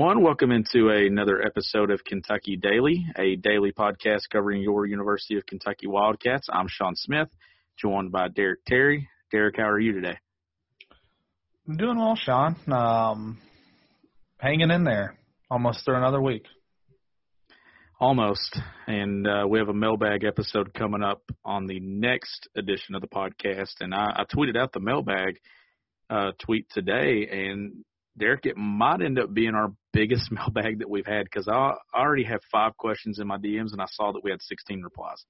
Everyone. Welcome into another episode of Kentucky Daily, a daily podcast covering your University of Kentucky Wildcats. I'm Sean Smith, joined by Derek Terry. Derek, how are you today? I'm doing well, Sean. Um, hanging in there, almost through another week. Almost. And uh, we have a mailbag episode coming up on the next edition of the podcast. And I, I tweeted out the mailbag uh, tweet today, and Derek, it might end up being our biggest mailbag that we've had because I, already have five questions in my DMs, and I saw that we had 16 replies.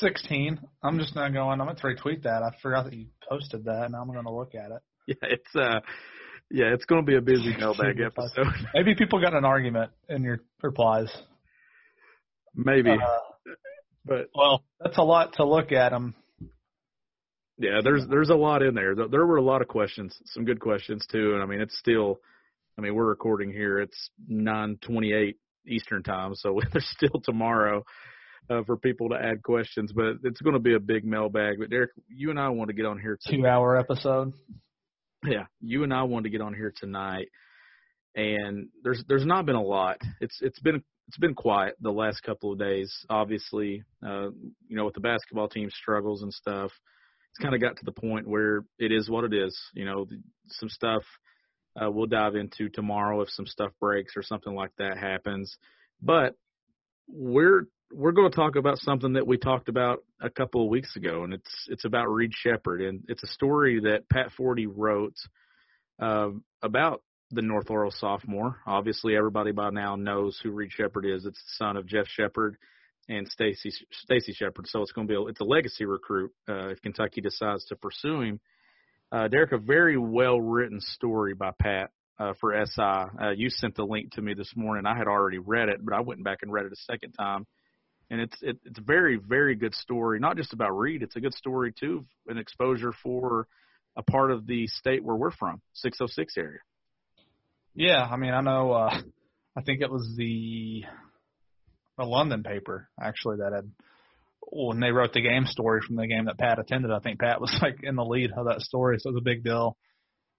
16. I'm just not going. I'm going to retweet that. I forgot that you posted that. and I'm going to look at it. Yeah, it's uh, yeah, it's going to be a busy mailbag episode. Maybe people got an argument in your replies. Maybe, uh, but well, that's a lot to look at. Them. Yeah, there's there's a lot in there. There were a lot of questions, some good questions too. And I mean, it's still, I mean, we're recording here. It's 9:28 Eastern time, so there's still tomorrow uh, for people to add questions. But it's going to be a big mailbag. But Derek, you and I want to get on here. Two hour episode. Yeah, you and I want to get on here tonight, and there's there's not been a lot. It's it's been it's been quiet the last couple of days. Obviously, uh, you know, with the basketball team struggles and stuff it's kind of got to the point where it is what it is. You know, some stuff uh, we'll dive into tomorrow if some stuff breaks or something like that happens. But we're we're going to talk about something that we talked about a couple of weeks ago, and it's it's about Reed Sheppard, and it's a story that Pat Forde wrote uh, about the North Laurel sophomore. Obviously, everybody by now knows who Reed Sheppard is. It's the son of Jeff Sheppard and Stacy Stacy Sheppard. So it's going to be a, it's a legacy recruit uh, if Kentucky decides to pursue him. Uh, Derek, a very well written story by Pat uh, for SI. Uh, you sent the link to me this morning. I had already read it, but I went back and read it a second time, and it's it, it's a very very good story. Not just about Reed, it's a good story too, an exposure for a part of the state where we're from, 606 area. Yeah, I mean, I know. Uh, I think it was the a London paper actually that had when they wrote the game story from the game that Pat attended. I think Pat was like in the lead of that story, so it was a big deal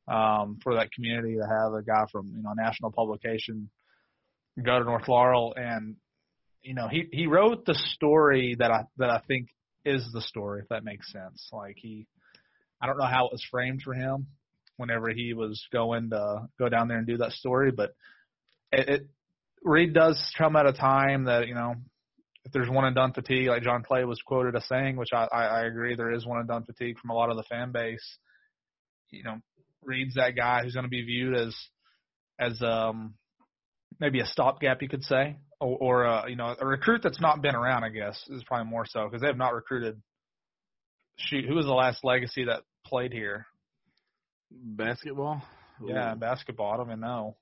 um, for that community to have a guy from you know national publication go to North Laurel and you know he he wrote the story that I that I think is the story if that makes sense. Like he, I don't know how it was framed for him whenever he was going to go down there and do that story, but it, it Reed does come at a time that you know if there's one and done fatigue, like John Clay was quoted as saying, which I, I, I agree, there is one and done fatigue from a lot of the fan base. You know, Reed's that guy who's going to be viewed as as um maybe a stopgap, you could say, or, or uh, you know a recruit that's not been around. I guess is probably more so because they have not recruited. Shoot, who was the last legacy that played here? Basketball. Yeah, basketball. I don't even know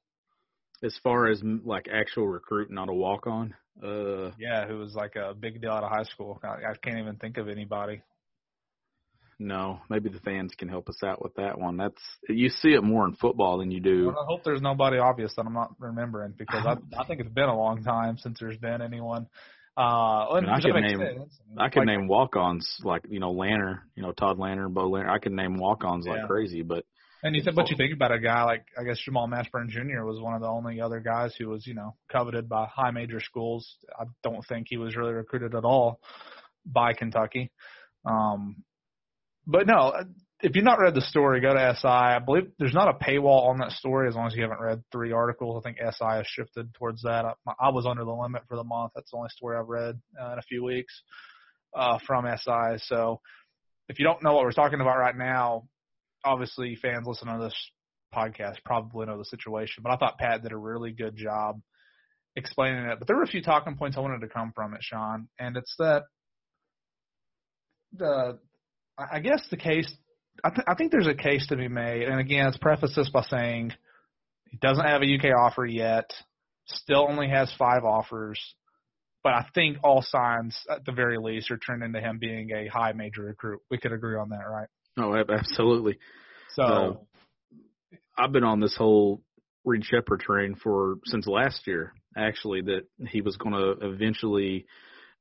as far as like actual recruit, not a walk on. Uh, yeah, who was like a big deal out of high school. I, I can't even think of anybody. No, maybe the fans can help us out with that one. That's you see it more in football than you do. Well, I hope there's nobody obvious that I'm not remembering because I I think it's been a long time since there's been anyone. Uh, I, mean, I can name sense. I like, name walk-ons like you know Lanter, you know Todd Lanter, Bo Lanter. I can name walk-ons yeah. like crazy, but and you think, but you think about a guy like I guess Jamal Mashburn Jr. was one of the only other guys who was you know coveted by high major schools. I don't think he was really recruited at all by Kentucky. Um, but no, if you've not read the story, go to SI. I believe there's not a paywall on that story as long as you haven't read three articles. I think SI has shifted towards that. I, I was under the limit for the month. That's the only story I've read uh, in a few weeks uh, from SI. So if you don't know what we're talking about right now, obviously fans listening to this podcast probably know the situation. But I thought Pat did a really good job explaining it. But there were a few talking points I wanted to come from it, Sean, and it's that the I guess the case I, th- I think there's a case to be made, and again, let's preface this by saying he doesn't have a UK offer yet. Still only has five offers, but I think all signs, at the very least, are turning to him being a high major recruit. We could agree on that, right? Oh, absolutely. So uh, I've been on this whole Reed Sheppard train for since last year, actually, that he was going to eventually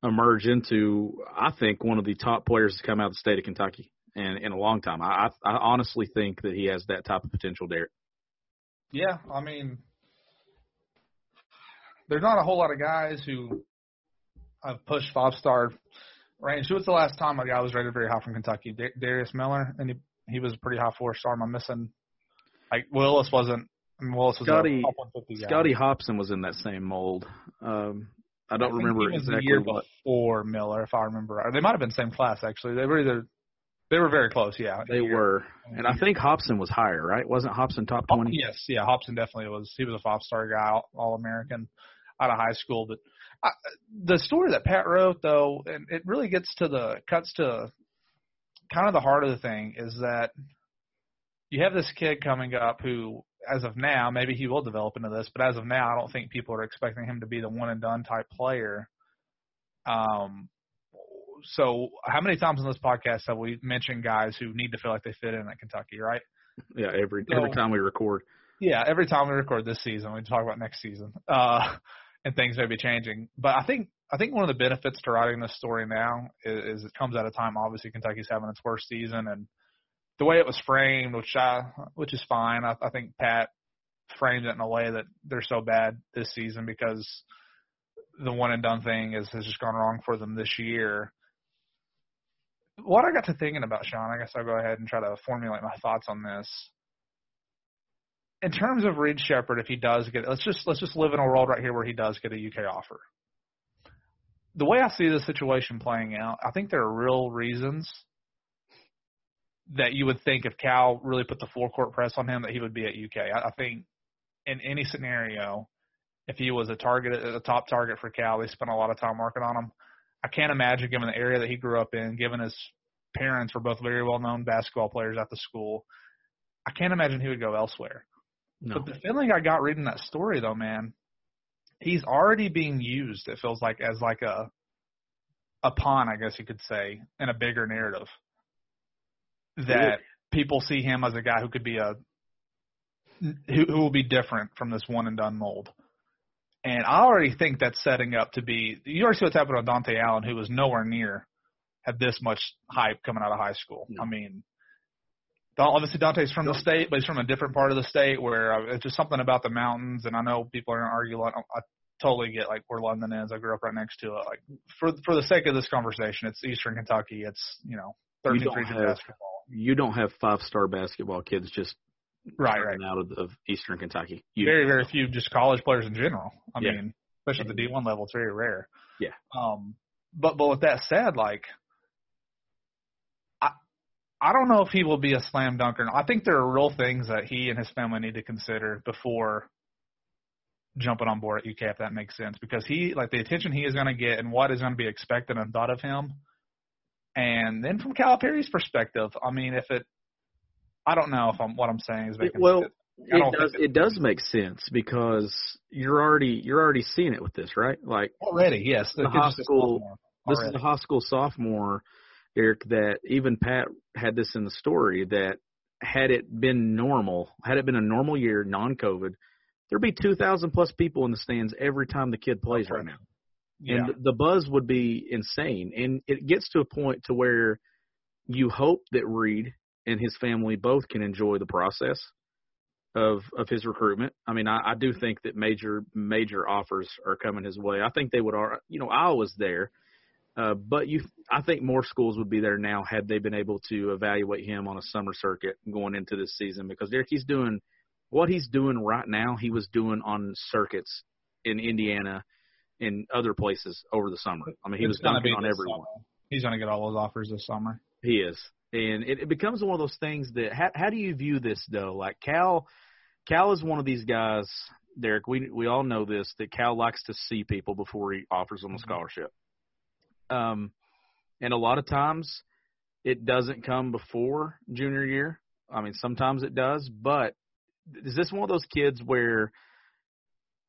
emerge into, I think, one of the top players to come out of the state of Kentucky in in a long time. I I honestly think that he has that type of potential, Derek. Yeah, I mean, there's not a whole lot of guys who have pushed five star range. Who was the last time a guy was rated very high from Kentucky? D- Darius Miller, and he he was a pretty high four star. Am I missing? Like Willis wasn't. I mean, Willis was Scotty, Scotty Hopson was in that same mold. Um, I don't I remember he was exactly the year what. before Miller, if I remember right. They might have been same class actually. They were either they were very close, yeah. They were, and I think Hopson was higher, right? Wasn't Hopson top twenty? Oh, yes, yeah. Hopson definitely was. He was a five star guy, all American, out of high school. But I, the story that Pat wrote, though, and it really gets to the cuts to kind of the heart of the thing is that you have this kid coming up who, as of now, maybe he will develop into this, but as of now, I don't think people are expecting him to be the one and done type player. Um, so how many times on this podcast have we mentioned guys who need to feel like they fit in at Kentucky, right? Yeah, every so, every time we record. Yeah, every time we record this season, we talk about next season, uh, and things may be changing. But I think I think one of the benefits to writing this story now is, is it comes at a time. Obviously, Kentucky's having its worst season, and the way it was framed, which I which is fine. I, I think Pat framed it in a way that they're so bad this season because the one and done thing is has just gone wrong for them this year what I got to thinking about, Sean, I guess I'll go ahead and try to formulate my thoughts on this. In terms of Reed Sheppard, if he does get, let's just let's just live in a world right here where he does get a UK offer. The way I see the situation playing out, I think there are real reasons that you would think if Cal really put the full court press on him that he would be at UK. I, I think in any scenario, if he was a target, a top target for Cal, they spent a lot of time working on him. I can't imagine, given the area that he grew up in, given his parents were both very well known basketball players at the school, I can't imagine he would go elsewhere. No. But the feeling I got reading that story, though, man, he's already being used. It feels like as like a a pawn, I guess you could say, in a bigger narrative. That people see him as a guy who could be a who, who will be different from this one and done mold. And I already think that's setting up to be. You already see what's happened with Dontaie Allen, who was nowhere near had this much hype coming out of high school. I mean, obviously Dontaie's from the state, but he's from a different part of the state where uh, it's just something about the mountains. And I know people are going to argue. Like, I totally get like where London is. I grew up right next to it. Like for for the sake of this conversation, it's Eastern Kentucky. It's you know 13th region basketball. You don't have five star basketball kids just right, right. out of, of Eastern Kentucky. You, very, very few just college players in general. I yeah. mean, especially at the D1 level, it's very rare. Yeah. Um, but but with that said, like, I don't know if he will be a slam dunker. I think there are real things that he and his family need to consider before jumping on board at UK, if that makes sense. Because he, like, the attention he is going to get and what is going to be expected and thought of him. And then from Calipari's perspective, I mean, if it I don't know if I'm what I'm saying is making well. sense. It does. It, it does make sense because you're already you're already seeing it with this, right? Like already, yes. The high school. This is the high school sophomore, Eric. That even Pat had this in the story that had it been normal, had it been a normal year, non-COVID, there'd be two thousand plus people in the stands every time the kid plays right now, yeah. and the buzz would be insane. And it gets to a point to where you hope that Reed and his family both can enjoy the process of of his recruitment. I mean, I, I do think that major major offers are coming his way. I think they would. Are. You know, I was there, Uh, but you, I think more schools would be there now had they been able to evaluate him on a summer circuit going into this season because Derek, he's doing what he's doing right now. He was doing on circuits in Indiana, in other places over the summer. I mean, he It's was dunking on everyone. summer. He's going to get all those offers this summer. He is, and it, it becomes one of those things that how, how do you view this though? Like Cal, Cal is one of these guys, Derek. We we all know this that Cal likes to see people before he offers them a scholarship. Um, and a lot of times it doesn't come before junior year. I mean, sometimes it does, but is this one of those kids where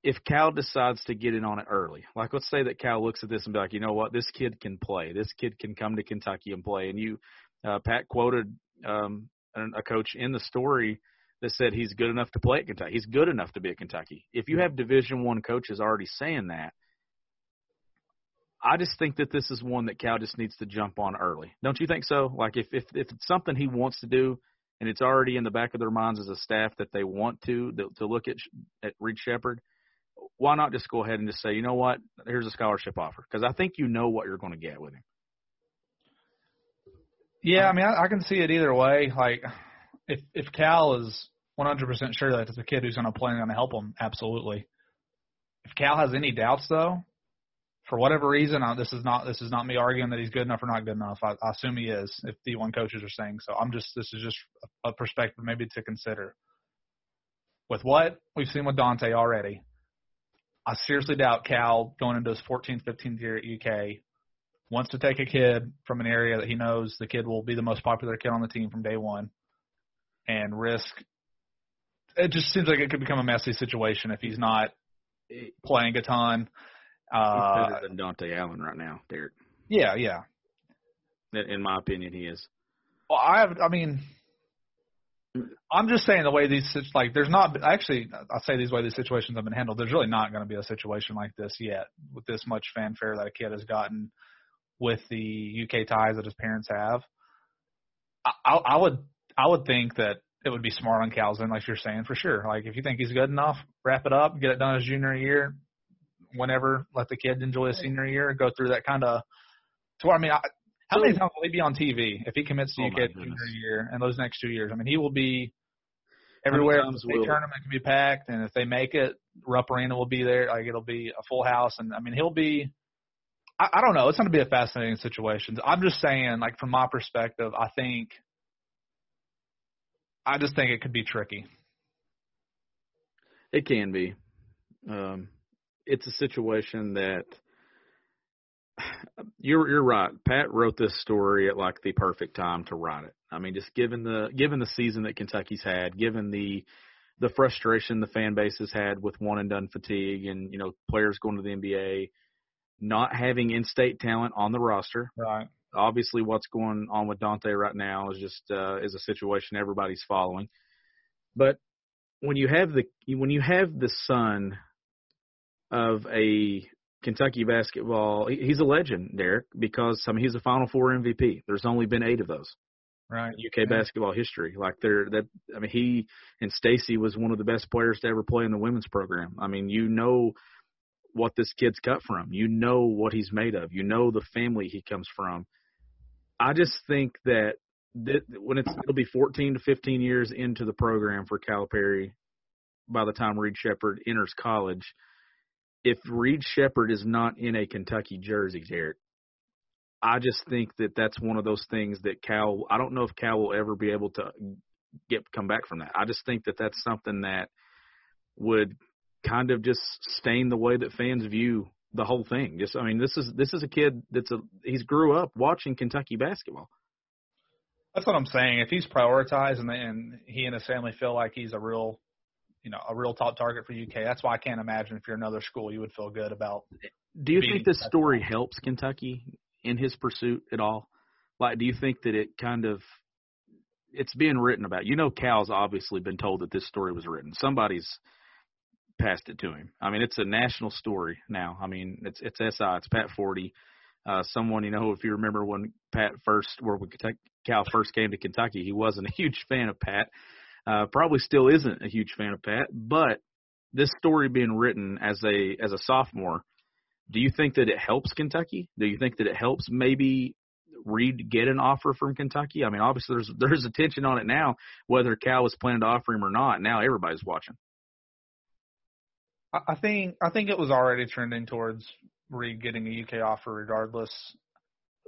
if Cal decides to get in on it early, like let's say that Cal looks at this and be like, you know what, this kid can play. This kid can come to Kentucky and play. And you, uh, Pat quoted um, an- a coach in the story that said he's good enough to play at Kentucky. He's good enough to be at Kentucky. If you have Division One coaches already saying that, I just think that this is one that Cal just needs to jump on early. Don't you think so? Like if if if it's something he wants to do and it's already in the back of their minds as a staff that they want to to, to look at at Reed Sheppard, why not just go ahead and just say, you know what, here's a scholarship offer because I think you know what you're going to get with him. Yeah, I mean, I, I can see it either way. Like, if if Cal is 100% sure that it's a kid who's going to play and going to help him, absolutely. If Cal has any doubts, though, for whatever reason, I, this is not this is not me arguing that he's good enough or not good enough. I, I assume he is. If D1 coaches are saying so, I'm just this is just a, perspective maybe to consider. With what we've seen with Dontaie already, I seriously doubt Cal going into his 14th, 15th year at UK wants to take a kid from an area that he knows the kid will be the most popular kid on the team from day one and risk it just seems like it could become a messy situation if he's not playing a ton. He's Uh, better than Dontaie Allen right now, Derek. yeah, yeah. In my opinion, he is. Well, I have. I mean, I'm just saying the way these sit- like there's not actually I say these way these situations have been handled. There's really not going to be a situation like this yet with this much fanfare that a kid has gotten with the UK ties that his parents have. I, I, would I would think that it would be smart on Cal's end, like you're saying for sure. Like if you think he's good enough, wrap it up, get it done his junior year. Whenever let the kid enjoy his senior year, go through that kind of. To where I mean, I, how many times will he be on TV if he commits to Oh, UK junior goodness. year and those next two years? I mean, he will be everywhere. The will- tournament can be packed, and if they make it, Rupp Arena will be there. Like it'll be a full house, and I mean, he'll be. I, I don't know. It's going to be a fascinating situation. I'm just saying, like from my perspective, I think. I just think it could be tricky. It can be. Um, it's a situation that you're you're right. Pat wrote this story at like the perfect time to write it. I mean, just given the given the season that Kentucky's had, given the the frustration the fan base has had with one and done fatigue, and you know players going to the NBA, not having in-state talent on the roster. Right. Obviously, what's going on with Dontaie right now is just uh, is a situation everybody's following. But when you have the when you have the son of a Kentucky basketball, he's a legend, Derek, because I mean he's a Final Four MVP. There's only been eight of those Right. UK basketball history. Like they're that I mean he and Stacy was one of the best players to ever play in the women's program. I mean you know what this kid's cut from. You know what he's made of. You know the family he comes from. I just think that that when it's it'll be 14 to 15 years into the program for Calipari by the time Reed Sheppard enters college. If Reed Sheppard is not in a Kentucky jersey, Derek, I just think that that's one of those things that Cal. I don't know if Cal will ever be able to get come back from that. I just think that that's something that would kind of just stain the way that fans view the whole thing. Just I mean, this is this is a kid that's a he's grew up watching Kentucky basketball. That's what I'm saying. If he's prioritized and, and he and his family feel like he's a real, you know, a real top target for UK, that's why I can't imagine if you're another school you would feel good about. Do you think this story helps Kentucky in his pursuit at all? Like, do you think that it kind of it's being written about? You know, Cal's obviously been told that this story was written. Somebody's passed it to him. I mean, it's a national story now. I mean, it's it's SI, it's Pat Forde. Uh, someone you know, if you remember when Pat first, where when Kentucky, Cal first came to Kentucky, he wasn't a huge fan of Pat. Uh, probably still isn't a huge fan of Pat, but this story being written as a as a sophomore do you think that it helps Kentucky? Do you think that it helps maybe Reed get an offer from Kentucky? I mean, obviously there's there's attention on it now, whether Cal was planning to offer him or not. Now everybody's watching. I think I think it was already trending towards Reed getting a UK offer regardless.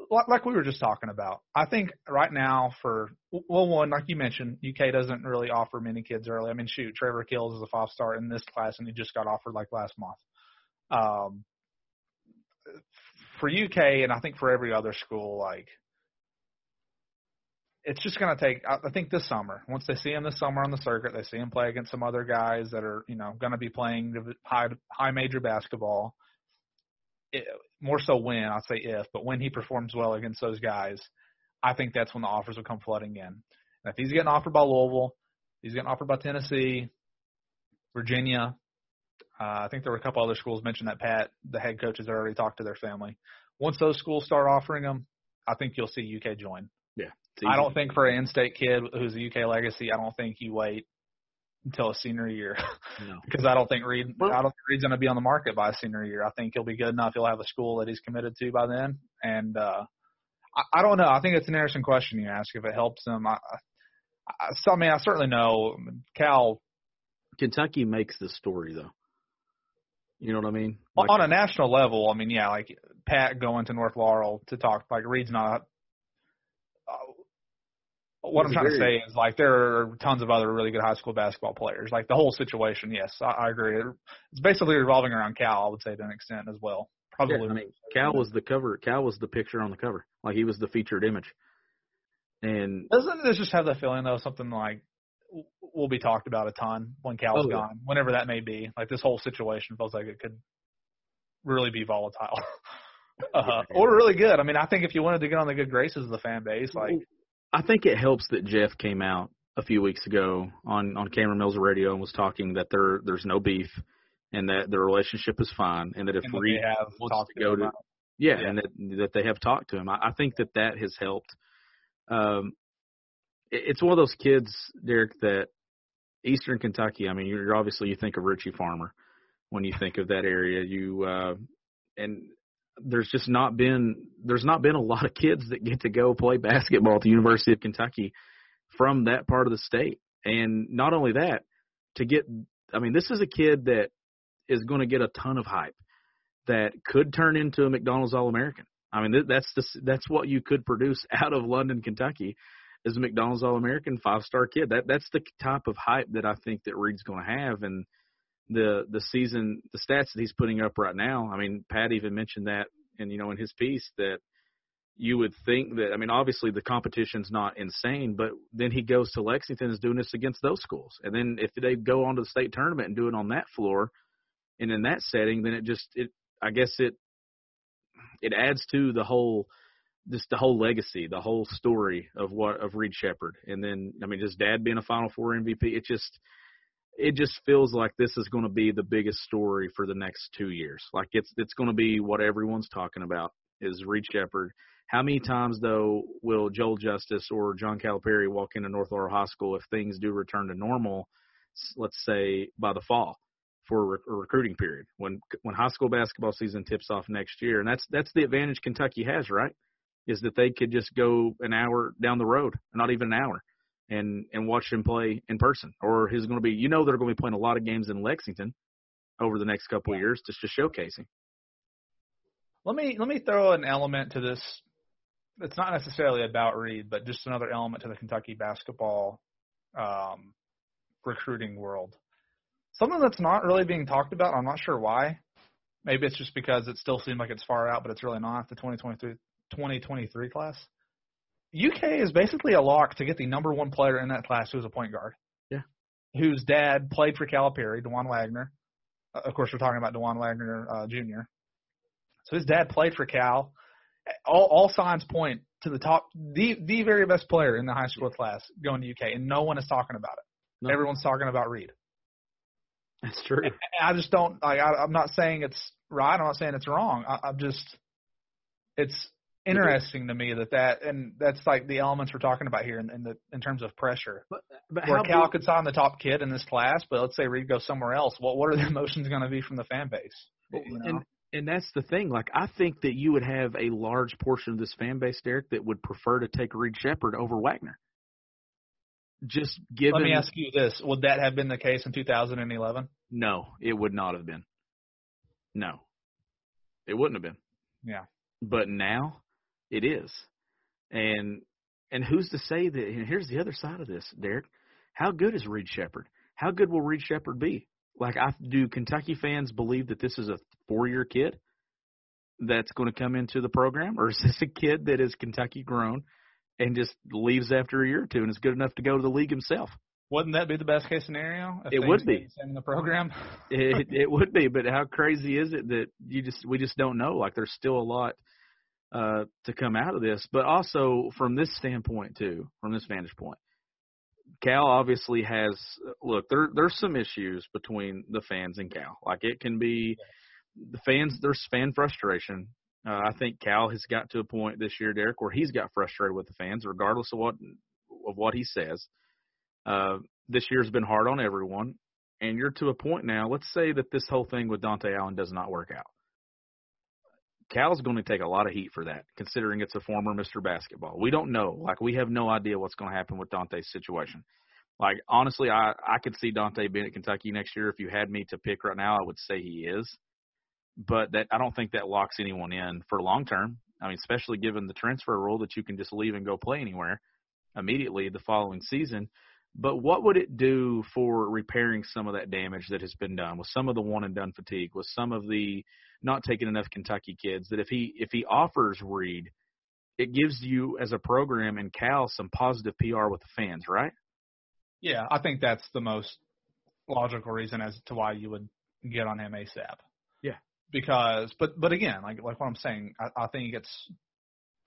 Like, we were just talking about, I think right now for well, one like you mentioned, UK doesn't really offer many kids early. I mean, shoot, Trevor Keels is a five star in this class, and he just got offered like last month. Um, for UK and I think for every other school, like it's just going to take. I think this summer, once they see him this summer on the circuit, they see him play against some other guys that are you know going to be playing high high major basketball. It, more so when I'll say if, but when he performs well against those guys, I think that's when the offers will come flooding in. And if he's getting offered by Louisville, he's getting offered by Tennessee, Virginia, uh, I think there were a couple other schools mentioned that Pat, the head coaches, had already talked to their family. Once those schools start offering them, I think you'll see UK join. Yeah. I don't think for an in-state kid who's a UK legacy, I don't think you wait until a senior year. No. because I don't think Reed, I don't think Reed's going to be on the market by a senior year. I think he'll be good enough. He'll have a school that he's committed to by then. And uh, I, I don't know. I think it's an interesting question you ask if it helps him. I, I, so, I mean, I certainly know Cal. Kentucky makes the story though. You know what I mean? Like, on a national level, I mean, yeah, like Pat going to North Laurel to talk, like Reed's not. What I'm trying to say is, like, there are tons of other really good high school basketball players. Like the whole situation, yes, I, I agree. It's basically revolving around Cal, I would say, to an extent as well. Probably. Yeah, I mean, Cal was the cover. Cal was the picture on the cover. Like he was the featured image. And doesn't this just have that feeling though? Something like will be talked about a ton when Cal's Oh, yeah. gone, whenever that may be. Like this whole situation feels like it could really be volatile, uh, or really good. I mean, I think if you wanted to get on the good graces of the fan base, like I think it helps that Jeff came out a few weeks ago on on Cameron Mills Radio and was talking that there there's no beef and that the relationship is fine and that if and that Reed they have wants talked to go to yeah, Yeah. and that that they have talked to him. I, I think that that has helped. Um, it, it's one of those kids, Derek, that Eastern Kentucky. I mean, you're you're obviously you think of Richie Farmer when you think of that area. You uh, and there's just not been there's not been a lot of kids that get to go play basketball at the University of Kentucky from that part of the state. And not only that, to get I mean, this is a kid that is going to get a ton of hype that could turn into a McDonald's All American. I mean, th- that's the, that's what you could produce out of London, Kentucky, is a McDonald's All American five star kid. That that's the type of hype that I think that Reed's going to have, and the the season, the stats that he's putting up right now. I mean, Pat even mentioned that, and you know, in his piece that you would think that. I mean, obviously the competition's not insane, but then he goes to Lexington is doing this against those schools, and then if they go on to the state tournament and do it on that floor, and in that setting, then it just it I guess it it adds to the whole just the whole legacy, the whole story of what of Reed Sheppard. And then I mean his dad being a Final Four MVP, it just it just feels like this is going to be the biggest story for the next two years. Like it's it's going to be what everyone's talking about is Reed Sheppard. How many times though will Joel Justus or John Calipari walk into North Laurel High School if things do return to normal? Let's say by the fall for a, rec- a recruiting period when when high school basketball season tips off next year, and that's that's the advantage Kentucky has, right? Is that they could just go an hour down the road, not even an hour, and and watch him play in person. Or he's going to be, you know, they're going to be playing a lot of games in Lexington over the next couple of years just to showcase him. Let me let me throw an element to this. It's not necessarily about Reed, but just another element to the Kentucky basketball um, recruiting world. Something that's not really being talked about. I'm not sure why. Maybe it's just because it still seems like it's far out, but it's really not. The 2023 2023 class. UK is basically a lock to get the number one player in that class who's a point guard. Yeah. Whose dad played for Calipari, Dajuan Wagner. Uh, Of course, we're talking about Dajuan Wagner uh, Jr. So his dad played for Cal. All, all signs point to the top, the the very best player in the high school class going to UK, and no one is talking about it. No. Everyone's talking about Reed. That's true. And I just don't. Like, I, I'm not saying it's right. I'm not saying it's wrong. I, I'm just. It's Mm-hmm. interesting to me that that and that's like the elements we're talking about here in, in the in terms of pressure. But, but Where Cal big- could sign the top kid in this class, but let's say Reed goes somewhere else. What what are the emotions going to be from the fan base? You know? and And that's the thing. Like I think that you would have a large portion of this fan base, Derek, that would prefer to take Reed Sheppard over Wagner. Just given. Let me ask you this: Would that have been the case in 2011? No, it would not have been. No, it wouldn't have been. Yeah. But now, it is, and and who's to say that? And here's the other side of this, Derek. How good is Reed Sheppard? How good will Reed Sheppard be? Like, I do Kentucky fans believe that this is a four-year kid that's going to come into the program, or is this a kid that is Kentucky grown and just leaves after a year or two and is good enough to go to the league himself? Wouldn't that be the best case scenario? It would be in the program. it, it would be, but how crazy is it that you just we just don't know? Like, there's still a lot uh, to come out of this, but also from this standpoint too, from this vantage point, Cal obviously has look there there's some issues between the fans and Cal. Like it can be the fans there's fan frustration. Uh, I think Cal has got to a point this year, Derek, where he's got frustrated with the fans, regardless of what of what he says. Uh, this year's been hard on everyone, and you're to a point now. Let's say that this whole thing with Dontaie Allen does not work out. Cal's going to take a lot of heat for that, considering it's a former Mr. Basketball. We don't know. Like we have no idea what's going to happen with Dontaie's situation. Like honestly, I I could see Dante being at Kentucky next year. If you had me to pick right now, I would say he is. But that I don't think that locks anyone in for long term. I mean, especially given the transfer rule that you can just leave and go play anywhere immediately the following season. But what would it do for repairing some of that damage that has been done with some of the one and done fatigue, with some of the not taking enough Kentucky kids? That if he if he offers Reed, it gives you as a program and Cal some positive PR with the fans, right? Yeah, I think that's the most logical reason as to why you would get on him ASAP. Yeah. Because, but but again, like like what I'm saying, I, I think it's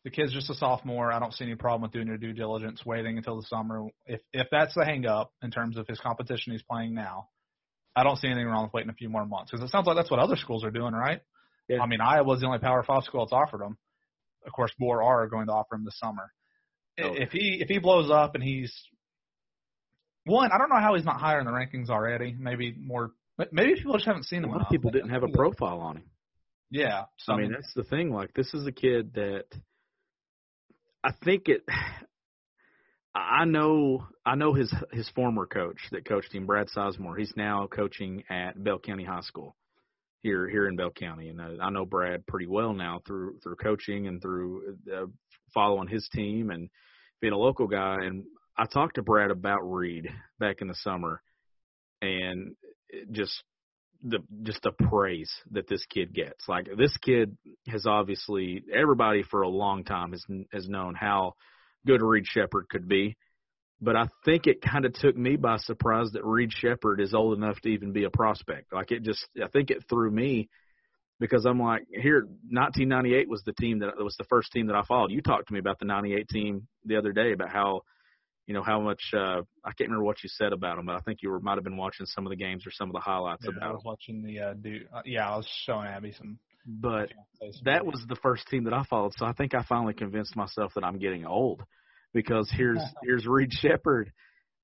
the kid's just a sophomore. I don't see any problem with doing your due diligence, waiting until the summer. If if that's the hang up in terms of his competition he's playing now, I don't see anything wrong with waiting a few more months because it sounds like that's what other schools are doing, right? Yeah. I mean, Iowa's the only Power Five school that's offered him. Of course, more are going to offer him this summer. Oh. If he if he blows up and he's one, I don't know how he's not higher in the rankings already. Maybe more. Maybe people just haven't seen him. A lot enough. of people didn't have a profile on him. Yeah. So I mean, that's the thing. Like, this is a kid that I think it. I know, I know his his former coach that coached him, Brad Sizemore. He's now coaching at Bell County High School here here in Bell County, and uh, I know Brad pretty well now through through coaching and through uh, following his team and being a local guy. And I talked to Brad about Reed back in the summer, and just the just the praise that this kid gets. Like this kid has obviously everybody for a long time has has known how good Reed Sheppard could be. But I think it kind of took me by surprise that Reed Sheppard is old enough to even be a prospect. Like it just, I think it threw me because I'm like, here, 1998 was the team that was the first team that I followed. You talked to me about the 98 team the other day about how, you know, how much uh, I can't remember what you said about them, but I think you were might have been watching some of the games or some of the highlights yeah, about. I was watching the uh, dude. Uh, yeah, I was showing Abby some. But that was the first team that I followed, so I think I finally convinced myself that I'm getting old because here's here's Reed Sheppard,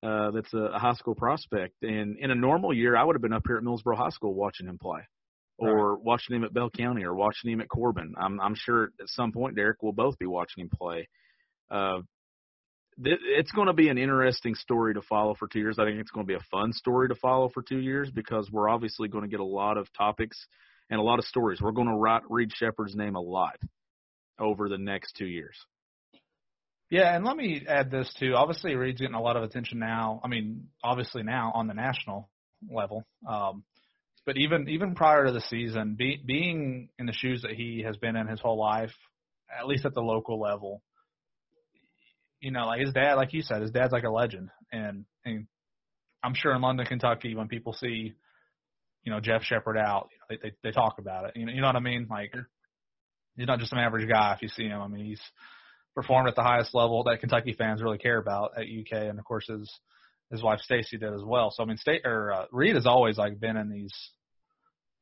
uh, that's a, a high school prospect, and in a normal year, I would have been up here at Middlesboro High School watching him play, or Right. watching him at Bell County, or watching him at Corbin. I'm I'm sure at some point, Derek, we'll both be watching him play. Uh, th- it's going to be an interesting story to follow for two years. I think it's going to be a fun story to follow for two years because we're obviously going to get a lot of topics and a lot of stories. We're going to write Reed Sheppard's name a lot over the next two years. Yeah, and let me add this too. Obviously, Reed's getting a lot of attention now. I mean, obviously now on the national level. Um, but even even prior to the season, be, being in the shoes that he has been in his whole life, at least at the local level, you know, like his dad, like you said, his dad's like a legend, and and I'm sure in London, Kentucky, when people see, you know, Jeff Sheppard out, they they, they talk about it. You know, you know what I mean? Like he's not just some average guy. If you see him, I mean, he's performed at the highest level that Kentucky fans really care about at UK, and of course his his wife Stacy did as well. So I mean, State or uh, Reed has always like been in these,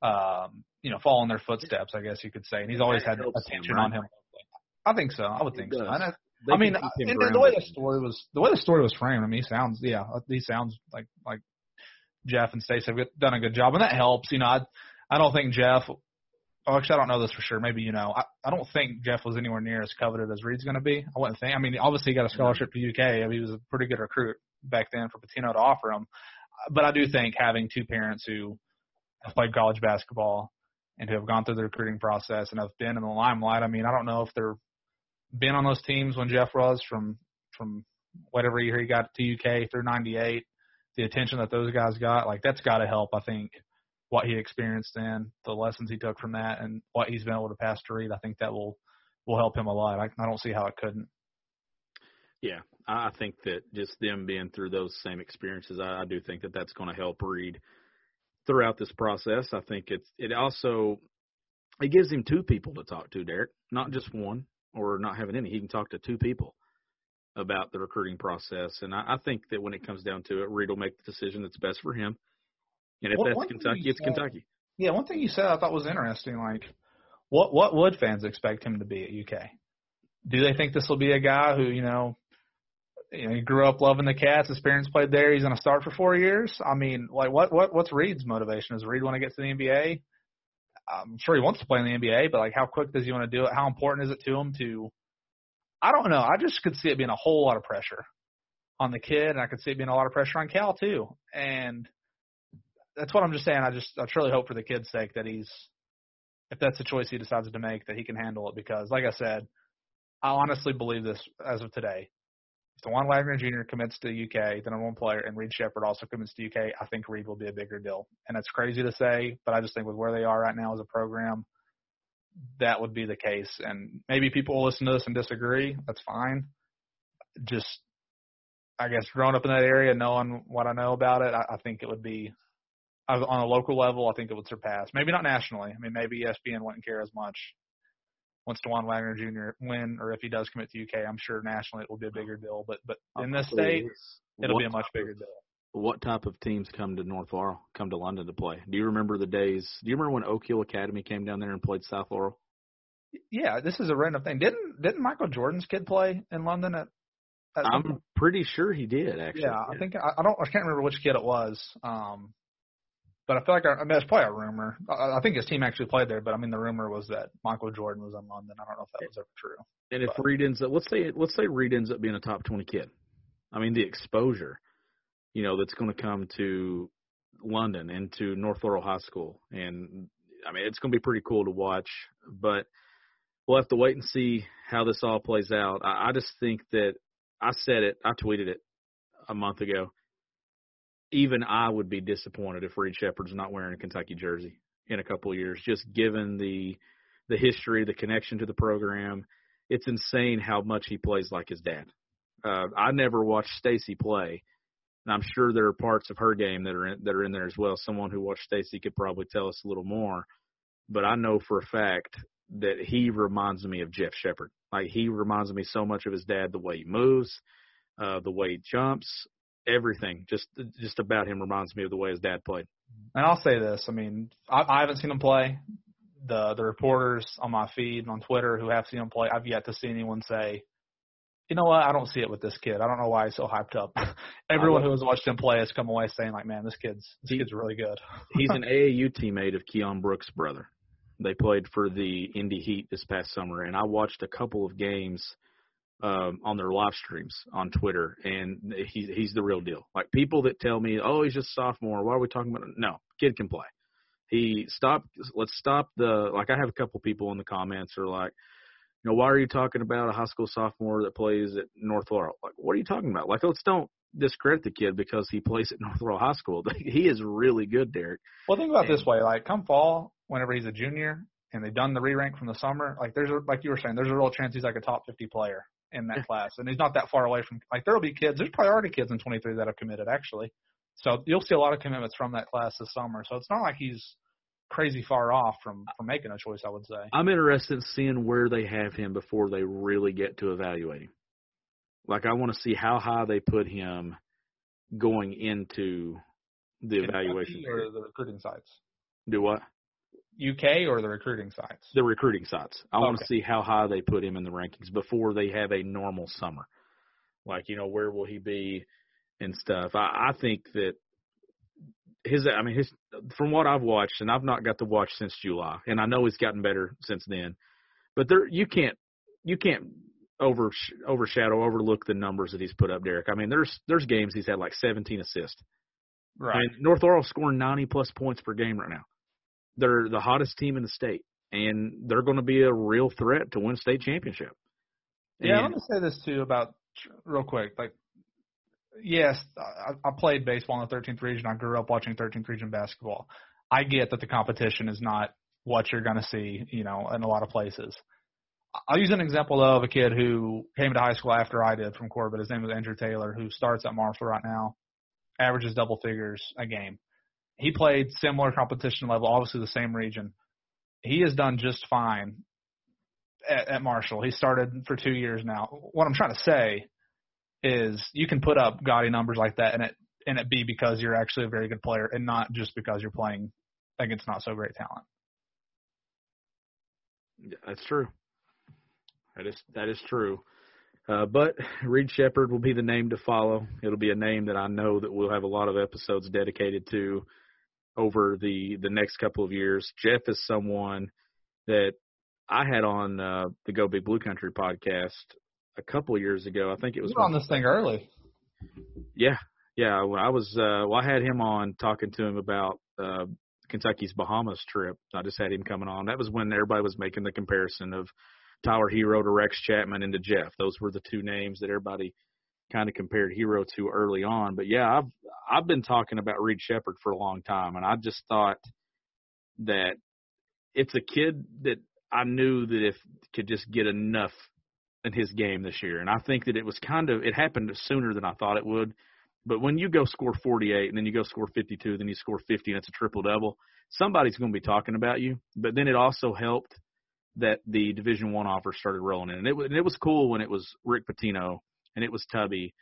um, you know, following their footsteps, I guess you could say, and he's always had him, attention right? on him. I think so. I would think so. I, I mean, and the way the story was the way the story was framed, I mean, he sounds yeah, he sounds like like Jeff and Stacy have done a good job, and that helps. You know, I I don't think Jeff. Oh, actually, I don't know this for sure. Maybe you know. I, I don't think Jeff was anywhere near as coveted as Reed's going to be. I wouldn't think. I mean, obviously he got a scholarship to UK. I mean, he was a pretty good recruit back then for Pitino to offer him. But I do think having two parents who have played college basketball and who have gone through the recruiting process and have been in the limelight. I mean, I don't know if they're been on those teams when Jeff was from from whatever year he got to UK through '98. The attention that those guys got, like that's got to help. I think what he experienced then, the lessons he took from that, and what he's been able to pass to Reed, I think that will will help him a lot. I, I don't see how it couldn't. Yeah, I think that just them being through those same experiences, I, I do think that that's going to help Reed throughout this process. I think it's it also it gives him two people to talk to, Derek, not just one or not having any. He can talk to two people about the recruiting process, and I, I think that when it comes down to it, Reed will make the decision that's best for him. And if that's Kentucky, it's said, Kentucky. Yeah, one thing you said I thought was interesting. Like, what what would fans expect him to be at UK? Do they think this will be a guy who you know you know, he grew up loving the Cats. His parents played there. He's going to start for four years. I mean, like, what what what's Reed's motivation? Does Reed want to get to the NBA? I'm sure he wants to play in the NBA, but like, how quick does he want to do it? How important is it to him to? I don't know. I just could see it being a whole lot of pressure on the kid, and I could see it being a lot of pressure on Cal too. And that's what I'm just saying. I just I truly hope for the kid's sake that he's, if that's the choice he decides to make, that he can handle it. Because, like I said, I honestly believe this as of today. If Dajuan Wagner Jr. commits to UK, the number one player, and Reed Sheppard also commits to UK, I think Reed will be a bigger deal. And that's crazy to say, but I just think with where they are right now as a program, that would be the case. And maybe people will listen to this and disagree. That's fine. Just, I guess, growing up in that area, knowing what I know about it, I, I think it would be on a local level. I think it would surpass. Maybe not nationally. I mean, maybe ESPN wouldn't care as much once Dajuan Wagner Jr. win, or if he does commit to UK, I'm sure nationally it will be a bigger deal. But but in this state, it'll be a much bigger deal. What type of teams come to North Laurel, come to London to play? Do you remember the days? Do you remember when Oak Hill Academy came down there and played South Laurel? Yeah, this is a random thing. Didn't didn't Michael Jordan's kid play in London at? at I'm pretty sure he did. Actually, yeah, yeah. I think I, I don't. I can't remember which kid it was. Um, but I feel like I, I mean, it's probably a rumor. I, I think his team actually played there, but I mean, the rumor was that Michael Jordan was in London. I don't know if that was ever true. And if but. Reed ends up, let's say, let's say Reed ends up being a top twenty kid. I mean, the exposure, you know, that's going to come to London and to North Laurel High School, and I mean, it's going to be pretty cool to watch. But we'll have to wait and see how this all plays out. I, I just think that I said it, I tweeted it a month ago even I would be disappointed if Reed Sheppard's not wearing a Kentucky jersey in a couple of years, just given the the history, the connection to the program. It's insane how much he plays like his dad. Uh, I never watched Stacy play, and I'm sure there are parts of her game that are in, that are in there as well. Someone who watched Stacy could probably tell us a little more, but I know for a fact that he reminds me of Jeff Sheppard. Like he reminds me so much of his dad, the way he moves, uh, the way he jumps, everything just just about him reminds me of the way his dad played. And I'll say this: I mean, I, I haven't seen him play. The the reporters on my feed and on Twitter who have seen him play, I've yet to see anyone say, you know what, I don't see it with this kid. I don't know why he's so hyped up. Everyone who has watched him play has come away saying like, man, this kid's this he, kid's really good. he's an AAU teammate of Keion Brooks' brother. They played for the Indy Heat this past summer, and I watched a couple of games um, on their live streams on Twitter, and he's he's the real deal. Like people that tell me, "Oh, he's just sophomore. Why are we talking about?" It? No, kid can play. He stop. Let's stop the. Like I have a couple people in the comments are like, know, why are you talking about a high school sophomore that plays at North Laurel? Like, what are you talking about? Like, let's don't discredit the kid because he plays at North Laurel High School. he is really good, Derek. Well, think about and, this way: like, come fall, whenever he's a junior, and they've done the re-rank from the summer, like there's a, like you were saying, there's a real chance he's like a top 50 player in that class, and he's not that far away from like there'll be kids. There's priority kids in 23 that have committed actually, so you'll see a lot of commitments from that class this summer. So it's not like he's crazy far off from from making a choice. I would say. I'm interested in seeing where they have him before they really get to evaluate him. Like I want to see how high they put him going into the evaluation or the recruiting sites. Do what? UK or the recruiting sites? The recruiting sites. I okay. want to see how high they put him in the rankings before they have a normal summer. Like, you know, where will he be and stuff. I, I think that his I mean his from what I've watched and I've not got to watch since July and I know he's gotten better since then. But there you can't you can't over overshadow overlook the numbers that he's put up Derek. I mean there's there's games he's had like 17 assists. Right. Mean, North Laurel scoring 90 plus points per game right now. They're the hottest team in the state and they're going to be a real threat to win state championship. Yeah, And- let me say this too about real quick. Like, yes, I, I played baseball in the 13th region. I grew up watching 13th region basketball. I get that the competition is not what you're going to see, you know, in a lot of places. I'll use an example though of a kid who came to high school after I did from Corbin. His name is Andrew Taylor, who starts at Marshall right now, averages double figures a game. He played similar competition level, obviously the same region. He has done just fine at, at Marshall. He started for two years now. What I'm trying to say is you can put up gaudy numbers like that and it and it be because you're actually a very good player and not just because you're playing against not so great talent. Yeah, That's true. That is that is true. Uh, but Reed Sheppard will be the name to follow. It'll be a name that I know that we'll have a lot of episodes dedicated to over the the next couple of years. Jeff is someone that I had on uh, the Go Big Blue Country podcast a couple of years ago. I think it was on this thing early. yeah, yeah. When I was, uh, well, I had him on talking to him about uh, Kentucky's Bahamas trip. I just had him coming on. That was when everybody was making the comparison of Tyler Herro to Rex Chapman and to Jeff. Those were the two names that everybody kind of compared Herro to early on. But yeah, I've I've been talking about Reed Sheppard for a long time, and I just thought that it's a kid that I knew that if could just get enough in his game this year, and I think that it was kind of it happened sooner than I thought it would. But when you go score 48 and then you go score 52, then you score 50 and it's a triple double, somebody's going to be talking about you. But then it also helped that the Division One offers started rolling in, and it was and it was cool when it was Rick Pitino and it was Tubby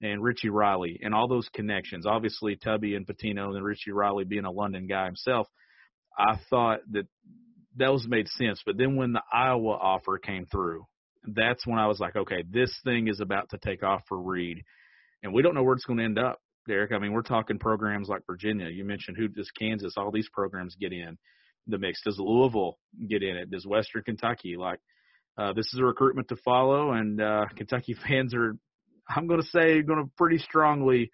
and Richie Riley and all those connections. Obviously, Tubby and Pitino and Richie Riley being a London guy himself, I thought that those made sense. But then when the Iowa offer came through, that's when I was like, okay, this thing is about to take off for Reed, and we don't know where it's going to end up. Derek, I mean, we're talking programs like Virginia. You mentioned who does Kansas? All these programs get in the mix. Does Louisville get in it? Does Western Kentucky? Like, uh, this is a recruitment to follow, and uh, Kentucky fans are, I'm going to say, going to pretty strongly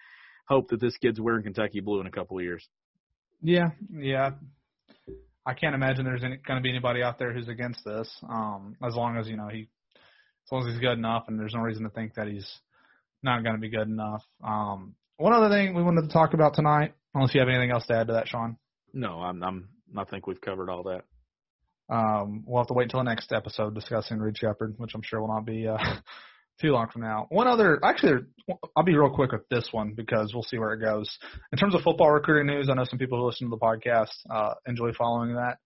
hope that this kid's wearing Kentucky blue in a couple of years. Yeah, yeah. I can't imagine there's going to be anybody out there who's against this. Um, as long as you know he, as long as he's good enough, and there's no reason to think that he's not going to be good enough. Um, one other thing we wanted to talk about tonight, unless you have anything else to add to that, Sean. No, I'm, I'm, I think we've covered all that. Um, we'll have to wait until the next episode discussing Reed Sheppard, which I'm sure will not be uh, too long from now. One other, actually, I'll be real quick with this one because we'll see where it goes. In terms of football recruiting news, I know some people who listen to the podcast uh, enjoy following that.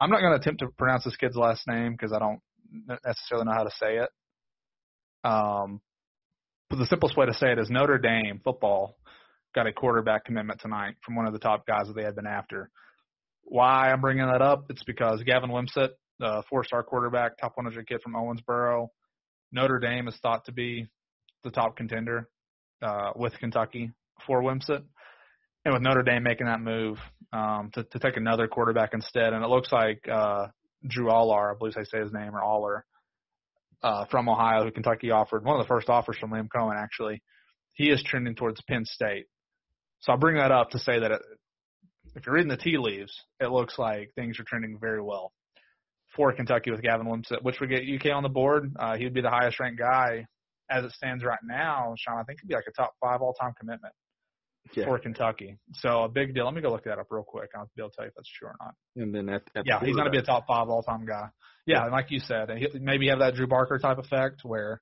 I'm not going to attempt to pronounce this kid's last name because I don't necessarily know how to say it. Um, but the simplest way to say it is Notre Dame football got a quarterback commitment tonight from one of the top guys that they had been after. Why I'm bringing that up? It's because Gavin Wimsatt, the four-star quarterback, top 100 kid from Owensboro, Notre Dame is thought to be the top contender uh, with Kentucky for Wimsatt, and with Notre Dame making that move um, to, to take another quarterback instead, and it looks like uh, Drew Allar, I believe they say his name, or Aller, uh, from Ohio, who Kentucky offered one of the first offers from Liam Coen actually. He is trending towards Penn State. So I'll bring that up to say that it, if you're reading the tea leaves, it looks like things are trending very well for Kentucky with Gavin Wimsatt, which would get UK on the board. Uh, he would be the highest ranked guy as it stands right now. Sean, I think he'd be like a top five all time commitment Yeah. for Kentucky. So a big deal. Let me go look that up real quick. I'll be able to tell you if that's true or not. And then at, at Yeah, the he's going to be a top five all time guy. Yeah, like you said, maybe have that Drew Barker type effect where,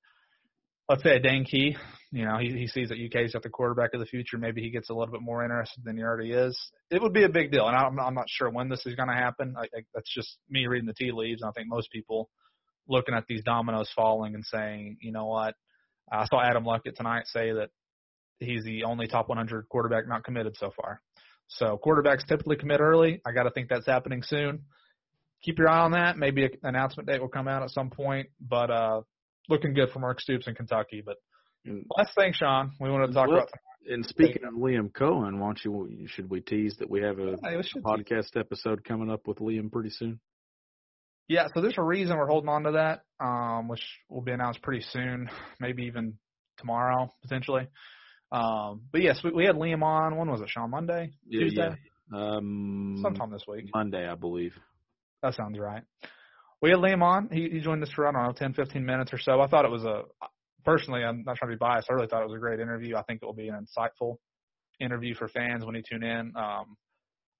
let's say Dane Key, you know, he, he sees that UK's got the quarterback of the future. Maybe he gets a little bit more interested than he already is. It would be a big deal, and I'm, I'm not sure when this is going to happen. I, I, that's just me reading the tea leaves, and I think most people looking at these dominoes falling and saying, you know what, I saw Adam Luckett tonight say that he's the only top 100 quarterback not committed so far. So quarterbacks typically commit early. I got to think that's happening soon. Keep your eye on that. Maybe an announcement date will come out at some point, but uh, looking good for Mark Stoops in Kentucky. But And- last thing, Sean, we wanted to talk Well, about. And speaking of Liam Coen, why don't you should we tease that we have a, should podcast episode coming up with Liam pretty soon? Yeah, so there's a reason we're holding on to that, um, which will be announced pretty soon, maybe even tomorrow potentially. Um, but yes, we, we had Liam on. When was it? Sean Monday, Tuesday, yeah. Um, sometime this week. Monday, I believe. That sounds right. We had Liam on. He, he joined us for I don't know 10, 15 minutes or so. I thought it was a personally. I'm not trying to be biased. I really thought it was a great interview. I think it will be an insightful interview for fans when you tune in. Um,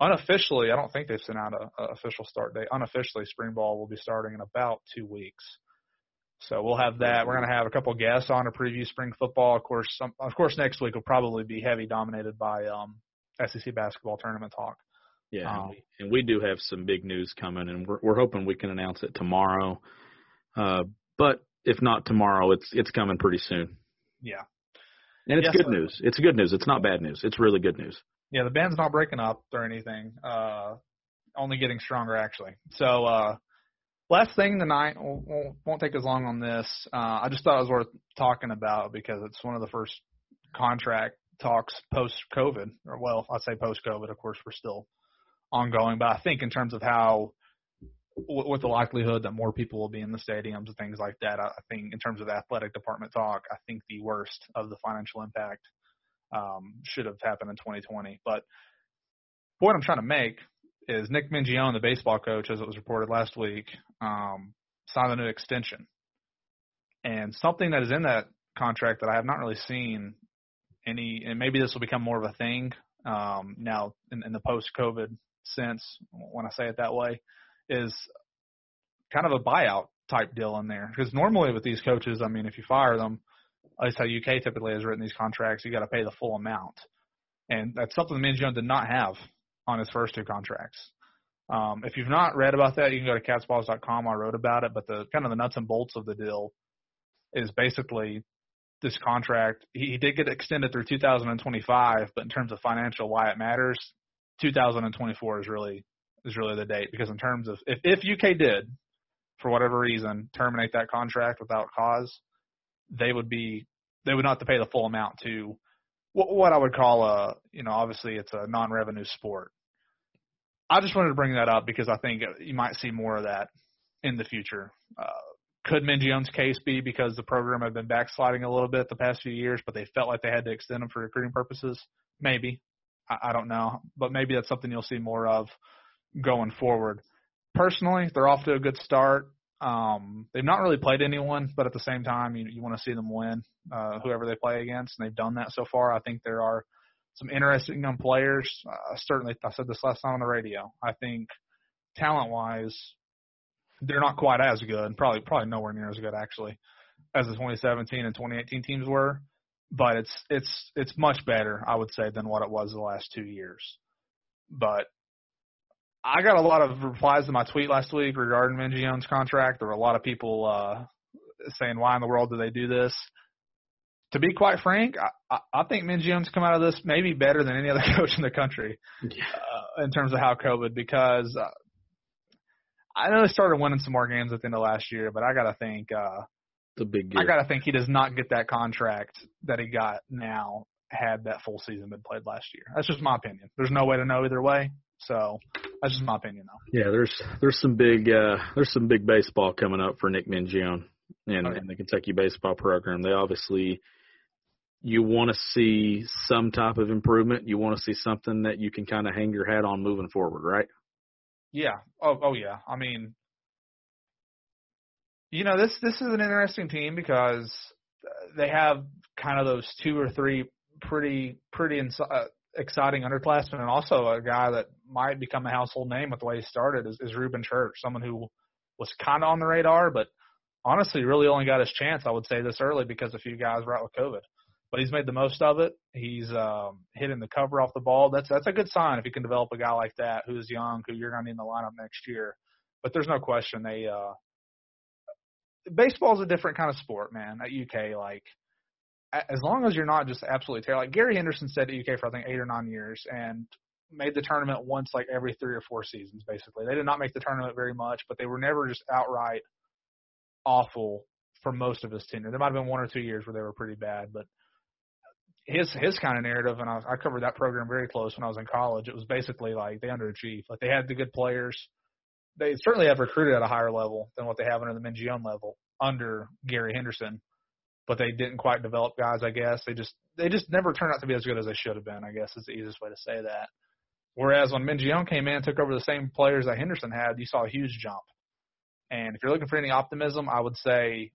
unofficially, I don't think they've sent out a, official start date. Unofficially, spring ball will be starting in about two weeks. So we'll have that. We're going to have a couple guests on to preview spring football. Of course, some, of course, next week will probably be heavy dominated by um, SEC basketball tournament talk. Yeah, Um, and, we, and we do have some big news coming, and we're we're hoping we can announce it tomorrow. Uh, but if not tomorrow, it's it's coming pretty soon, Yeah, and it's good sir. news. It's good news. It's not bad news. It's really good news. yeah. The band's not breaking up or anything. Uh, only getting stronger actually. So uh, last thing tonight won't, won't- won't take as long on this. Uh, I just thought it was worth talking about because it's one of the first contract talks post COVID, or well, I say post COVID. Of course, we're still ongoing, but I think in terms of how with the likelihood that more people will be in the stadiums and things like that, I I think in terms of athletic department talk, I think the worst of the financial impact um, should have happened in 2020. But what I'm trying to make is Nick Mingione, the baseball coach, as it was reported last week, um, signed a new extension. And something that is in that contract that I have not really seen any, and maybe this will become more of a thing um, now in, in the post-COVID sense, when I say it that way, is kind of a buyout type deal in there. Because normally with these coaches, I mean, if you fire them, at least how UK typically has written these contracts, you got to pay the full amount, and that's something Mingione did not have on his first two contracts. Um, if you've not read about that, you can go to catspause.com. I wrote about it, but the kind of the nuts and bolts of the deal is basically this contract. He, he did get extended through 2025, but in terms of financial, why it matters, 2024 is really is really the date because in terms of if if UK did for whatever reason terminate that contract without cause, they would be they would not have to pay the full amount to what, what I would call a you know obviously it's a non-revenue sport. I just wanted to bring that up because I think you might see more of that in the future. Uh, could Mingione's case be because the program had been backsliding a little bit the past few years, but they felt like they had to extend them for recruiting purposes? Maybe. I, I don't know, but maybe that's something you'll see more of going forward. Personally, they're off to a good start. Um, they've not really played anyone, but at the same time, you, you want to see them win, uh, whoever they play against, and they've done that so far. I think there are some interesting young players. Uh, certainly, I said this last time on the radio. I think talent-wise, they're not quite as good, probably probably nowhere near as good actually, as the 2017 and 2018 teams were. But it's it's it's much better, I would say, than what it was the last two years. But I got a lot of replies to my tweet last week regarding Mingione's contract. There were a lot of people uh, saying, "Why in the world do they do this?" To be quite frank, I, I think Mingione's come out of this maybe better than any other coach in the country Yeah. uh, in terms of how COVID because uh, I know they started winning some more games at the end of last year, but I got to think uh, The big I got to think he does not get that contract that he got now had that full season been played last year. That's just my opinion. There's no way to know either way, so that's just my opinion though. Yeah, there's there's some big uh there's some big baseball coming up for Nick Mingione and, yeah. and the Kentucky baseball program. They obviously you want to see some type of improvement. You want to see something that you can kind of hang your hat on moving forward, right? Yeah. Oh, oh yeah. I mean, you know, this this is an interesting team because they have kind of those two or three pretty pretty ins- uh, exciting underclassmen, and also a guy that might become a household name with the way he started is, is Ruben Church, someone who was kind of on the radar, but honestly, really only got his chance. I would say this early because a few guys were out with COVID. But he's made the most of it. He's um, hitting the cover off the ball. That's that's a good sign if you can develop a guy like that who's young, who you're going to need in the lineup next year. But there's no question they uh, baseball's a different kind of sport, man. At UK, like as long as you're not just absolutely terrible. Like Gary Henderson said at UK for I think eight or nine years and made the tournament once like every three or four seasons. Basically, they did not make the tournament very much, but they were never just outright awful for most of his tenure. There might have been one or two years where they were pretty bad, but his his kind of narrative, and I, I covered that program very close when I was in college. It was basically like they underachieved. Like they had the good players. They certainly have recruited at a higher level than what they have under the Mingione level under Gary Henderson, but they didn't quite develop guys. I guess they just they just never turned out to be as good as they should have been. I guess is the easiest way to say that. Whereas when Mingione came in took over the same players that Henderson had, you saw a huge jump. And if you're looking for any optimism, I would say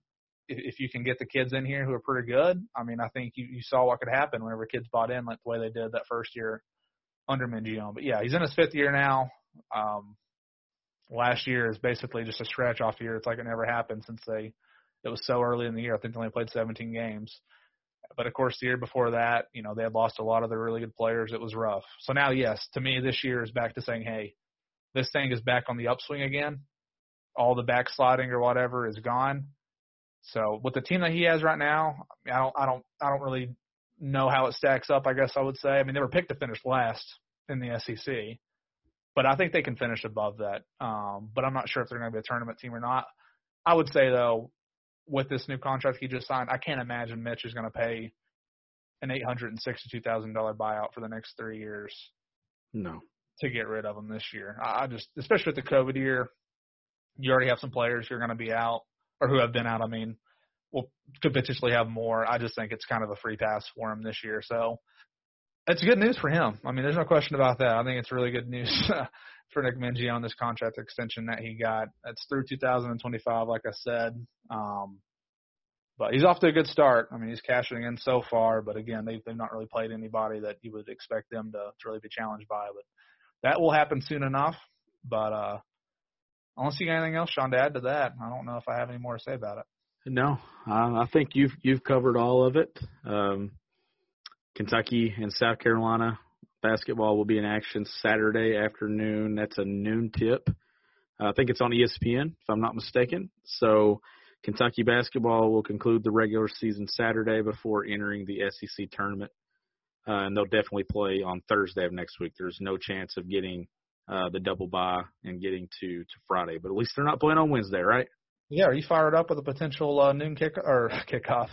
if you can get the kids in here who are pretty good, I mean, I think you, you saw what could happen whenever kids bought in like the way they did that first year under Mingione. But yeah, he's in his fifth year now. Um, last year is basically just a scratch off year. It's like it never happened since they it was so early in the year. I think they only played 17 games. But of course, the year before that, you know, they had lost a lot of their really good players. It was rough. So now, yes, to me, this year is back to saying, hey, this thing is back on the upswing again. All the backsliding or whatever is gone. So with the team that he has right now, I don't, I don't, I don't really know how it stacks up. I guess I would say. I mean, they were picked to finish last in the SEC, but I think they can finish above that. Um, but I'm not sure if they're going to be a tournament team or not. I would say though, with this new contract he just signed, I can't imagine Mitch is going to pay an eight hundred and sixty-two thousand dollar buyout for the next three years. No. To get rid of him this year, I just, especially with the COVID year, you already have some players who are going to be out or who have been out. I mean, will could potentially have more. I just think it's kind of a free pass for him this year. So it's good news for him. I mean, there's no question about that. I think it's really good news for Nick Mingione this contract extension that he got. It's through 2025, like I said. Um, but he's off to a good start. I mean, he's cashing in so far, but again, they've, they've not really played anybody that you would expect them to, to really be challenged by. But that will happen soon enough. But uh, unless you got anything else, Sean, to add to that, I don't know if I have any more to say about it. No, I think you've you've covered all of it. Um, Kentucky and South Carolina basketball will be in action Saturday afternoon. That's a noon tip. I think it's on ESPN, if I'm not mistaken. So Kentucky basketball will conclude the regular season Saturday before entering the SEC tournament, uh, and they'll definitely play on Thursday of next week. There's no chance of getting uh, the double bye and getting to to Friday, but at least they're not playing on Wednesday, right? Yeah, are you fired up with a potential uh, noon kick or kickoff?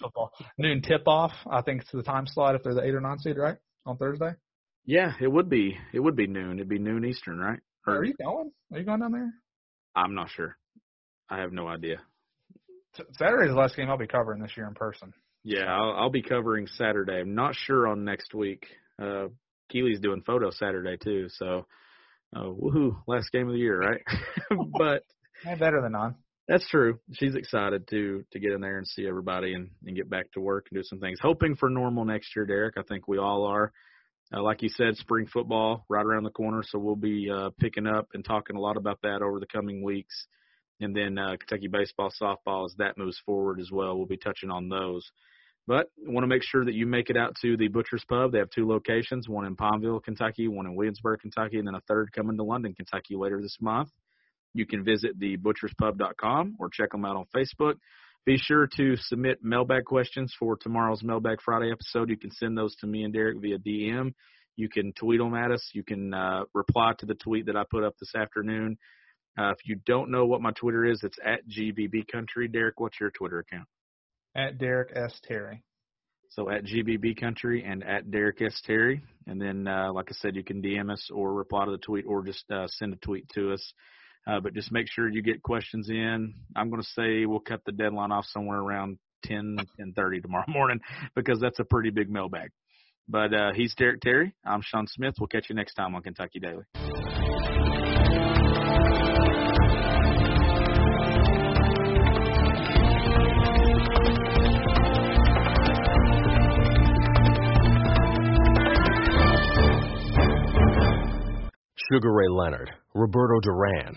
football noon tip off. I think it's the time slot if they're the eight or nine seed, right, on Thursday. Yeah, it would be. It would be noon. It'd be noon Eastern, right? Or, are you going? Are you going down there? I'm not sure. I have no idea. Saturday's the last game I'll be covering this year in person. Yeah, I'll, I'll be covering Saturday. I'm not sure on next week. Uh, Keely's doing photo Saturday too, so uh, woohoo! Last game of the year, right? but hey, better than none. That's true. She's excited to to get in there and see everybody and and get back to work and do some things. Hoping for normal next year, Derek. I think we all are. Uh, like you said, spring football right around the corner, so we'll be uh, picking up and talking a lot about that over the coming weeks and then uh, Kentucky baseball, softball as that moves forward as well. We'll be touching on those. But want to make sure that you make it out to the Butcher's Pub. They have two locations, one in Pineville, Kentucky, one in Williamsburg, Kentucky, and then a third coming to London, Kentucky later this month. You can visit thebutcherspub.com or check them out on Facebook. Be sure to submit mailbag questions for tomorrow's Mailbag Friday episode. You can send those to me and Derek via DM. You can tweet them at us. You can uh, reply to the tweet that I put up this afternoon. Uh, if you don't know what my Twitter is, it's at GBB Country. Derek, what's your Twitter account? At Derek S. Terry. So at GBB Country and at Derek S. Terry. And then, uh, like I said, you can DM us or reply to the tweet or just uh, send a tweet to us. Uh, but just make sure you get questions in. I'm going to say we'll cut the deadline off somewhere around 10, 10.30 tomorrow morning because that's a pretty big mailbag. But uh, he's Derek Terry. I'm Sean Smith. We'll catch you next time on Kentucky Daily. Sugar Ray Leonard, Roberto Duran,